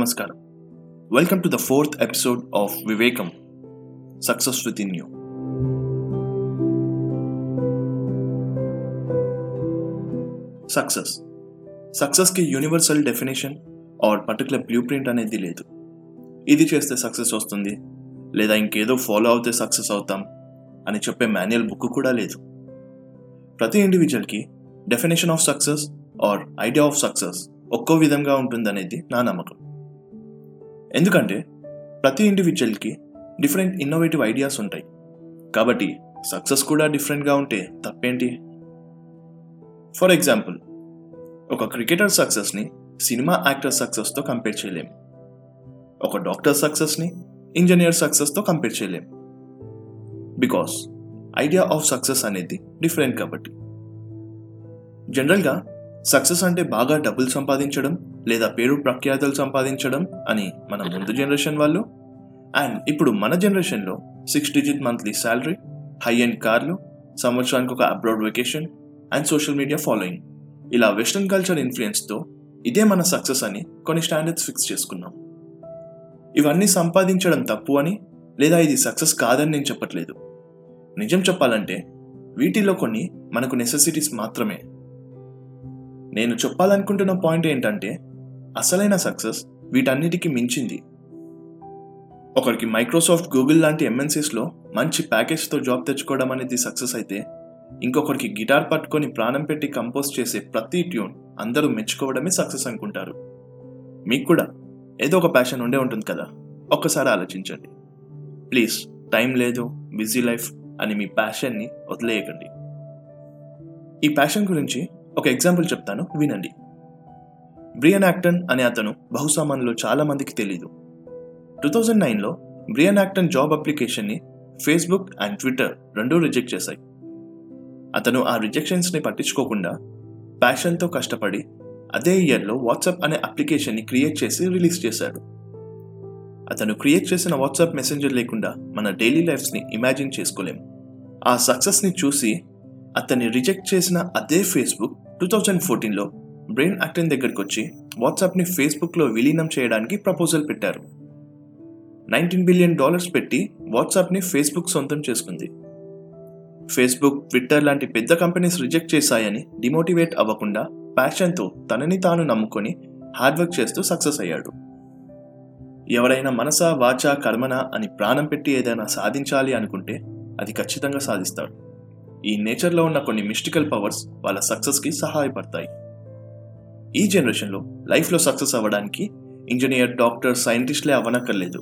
నమస్కారం. Welcome to the fourth episode of Vivekam success within you success సక్సెస్కి universal definition or particular blueprint అనేది లేదు. ఇది చేస్తే సక్సెస్ వస్తుంది లేదా ఇంకేదో ఫాలో అవుతే సక్సెస్ అవుతాం అని చెప్పే మాన్యువల్ బుక్ కూడా లేదు. ప్రతి ఇండివిజువల్కి definition of success or idea of success ఒక్కో విధంగా ఉంటుందనేది నా నమ్మకం. ఎందుకంటే ప్రతి ఇండివిజువల్కి డిఫరెంట్ ఇన్నోవేటివ్ ఐడియాస్ ఉంటాయి. కాబట్టి సక్సెస్ కూడా డిఫరెంట్గా ఉంటే తప్పేంటి? ఫర్ ఎగ్జాంపుల్ ఒక క్రికెటర్ సక్సెస్ని సినిమా యాక్టర్ సక్సెస్తో కంపేర్ చేయలేము ఒక డాక్టర్ సక్సెస్ని ఇంజనీర్ సక్సెస్తో కంపేర్ చేయలేం. బికాస్ ఐడియా ఆఫ్ సక్సెస్ అనేది డిఫరెంట్ కాబట్టి. జనరల్గా సక్సెస్ అంటే బాగా డబ్బులు సంపాదించడం లేదా పేరు ప్రఖ్యాతలు సంపాదించడం అని మన ముందు జనరేషన్ వాళ్ళు? అండ్ ఇప్పుడు మన జనరేషన్లో six digit monthly salary high and కార్లు సంవత్సరానికి ఒక abroad vacation and social media following ఇలా వెస్ట్రన్ కల్చర్ ఇన్ఫ్లుయెన్స్తో ఇదే మన సక్సెస్ అని కొన్ని స్టాండర్డ్స్ ఫిక్స్ చేసుకున్నాం. ఇవన్నీ సంపాదించడం తప్పు అని లేదా ఇది సక్సెస్ కాదని నేను చెప్పట్లేదు. నిజం చెప్పాలంటే వీటిలో కొన్ని మనకు నెసెసిటీస్ మాత్రమే. నేను చెప్పాలనుకుంటున్న పాయింట్ ఏంటంటే అసలైన సక్సెస్ వీటన్నిటికీ మించింది. ఒకరికి మైక్రోసాఫ్ట్ గూగుల్ లాంటి ఎంఎన్సీస్లో మంచి ప్యాకేజ్తో జాబ్ తెచ్చుకోవడం అనేది సక్సెస్ అయితే ఇంకొకరికి గిటార్ పట్టుకొని ప్రాణం పెట్టి కంపోజ్ చేసే ప్రతి ట్యూన్ అందరూ మెచ్చుకోవడమే సక్సెస్ అనుకుంటారు. మీకు కూడా ఏదో ఒక ప్యాషన్ ఉండే ఉంటుంది కదా ఒక్కసారి ఆలోచించండి. ప్లీజ్ టైం లేదు బిజీ లైఫ్ అని మీ ప్యాషన్ని వదిలేయకండి. ఈ ప్యాషన్ గురించి ఒక ఎగ్జాంపుల్ చెప్తాను వినండి. బ్రియన్ యాక్టన్ అనే అతను బహుశా మనలో చాలా మందికి తెలీదు. టూ థౌజండ్ నైన్లో బ్రియన్ యాక్టన్ జాబ్ అప్లికేషన్ని ఫేస్బుక్ అండ్ ట్విట్టర్ రెండూ రిజెక్ట్ చేశాయి. అతను ఆ రిజెక్షన్స్ని పట్టించుకోకుండా ప్యాషన్తో కష్టపడి అదే ఇయర్లో వాట్సాప్ అనే అప్లికేషన్ని క్రియేట్ చేసి రిలీజ్ చేశాడు. అతను క్రియేట్ చేసిన వాట్సాప్ మెసెంజర్ లేకుండా మన డైలీ లైఫ్స్ని ఇమాజిన్ చేసుకోలేం ఆ సక్సెస్ని చూసి అతన్ని రిజెక్ట్ చేసిన అదే ఫేస్బుక్ టూ థౌజండ్ ఫోర్టీన్లో బ్రెయిన్ యాక్టన్ దగ్గరికి వచ్చి వాట్సాప్ని ఫేస్బుక్లో విలీనం చేయడానికి ప్రపోజల్ పెట్టారు. నైన్టీన్ బిలియన్ డాలర్స్ పెట్టి వాట్సాప్ని ఫేస్బుక్ సొంతం చేసుకుంది. ఫేస్బుక్ ట్విట్టర్ లాంటి పెద్ద కంపెనీస్ రిజెక్ట్ చేశాయని డిమోటివేట్ అవ్వకుండా ప్యాషన్తో తనని తాను నమ్ముకొని హార్డ్ వర్క్ చేస్తూ సక్సెస్ అయ్యాడు. ఎవరైనా మనస వాచ కర్మన అని ప్రాణం పెట్టి ఏదైనా సాధించాలి అనుకుంటే అది ఖచ్చితంగా సాధిస్తాడు ఈ నేచర్లో ఉన్న కొన్ని మిస్టికల్ పవర్స్ వాళ్ళ సక్సెస్కి సహాయపడతాయి. ఈ జనరేషన్లో లైఫ్లో సక్సెస్ అవ్వడానికి ఇంజనీర్ డాక్టర్ సైంటిస్ట్లే అవ్వనక్కర్లేదు.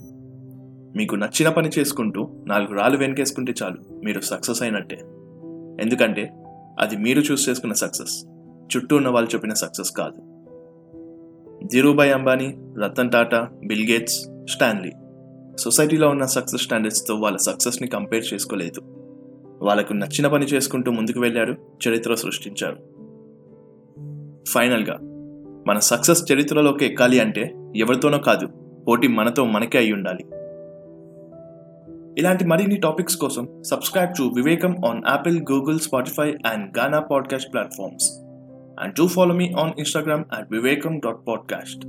మీకు నచ్చిన పని చేసుకుంటూ నాలుగు రాళ్ళు వెనకేసుకుంటే చాలు మీరు సక్సెస్ అయినట్టే. ఎందుకంటే అది మీరు చూస్ చేసుకున్న సక్సెస్ చుట్టూ ఉన్న వాళ్ళు చెప్పిన సక్సెస్ కాదు. Dhirubhai Ambani Ratan Tata Bill Gates Stanley. సొసైటీలో ఉన్న సక్సెస్ స్టాండర్డ్స్తో వాళ్ళ సక్సెస్ని కంపేర్ చేసుకోలేదు. వాళ్ళకు నచ్చిన పని చేసుకుంటూ ముందుకు వెళ్ళారు చరిత్ర సృష్టించారు. ఫైనల్గా మన సక్సెస్ చరిత్రలోకి ఎక్కాలి అంటే ఎవరితోనో కాదు పోటీ మనతో మనకే అయి ఉండాలి. ఇలాంటి మరిన్ని టాపిక్స్ కోసం subscribe to Vivekam on Apple Google Spotify and Gaana podcast platforms and to follow me on Instagram at Vivekam dot podcast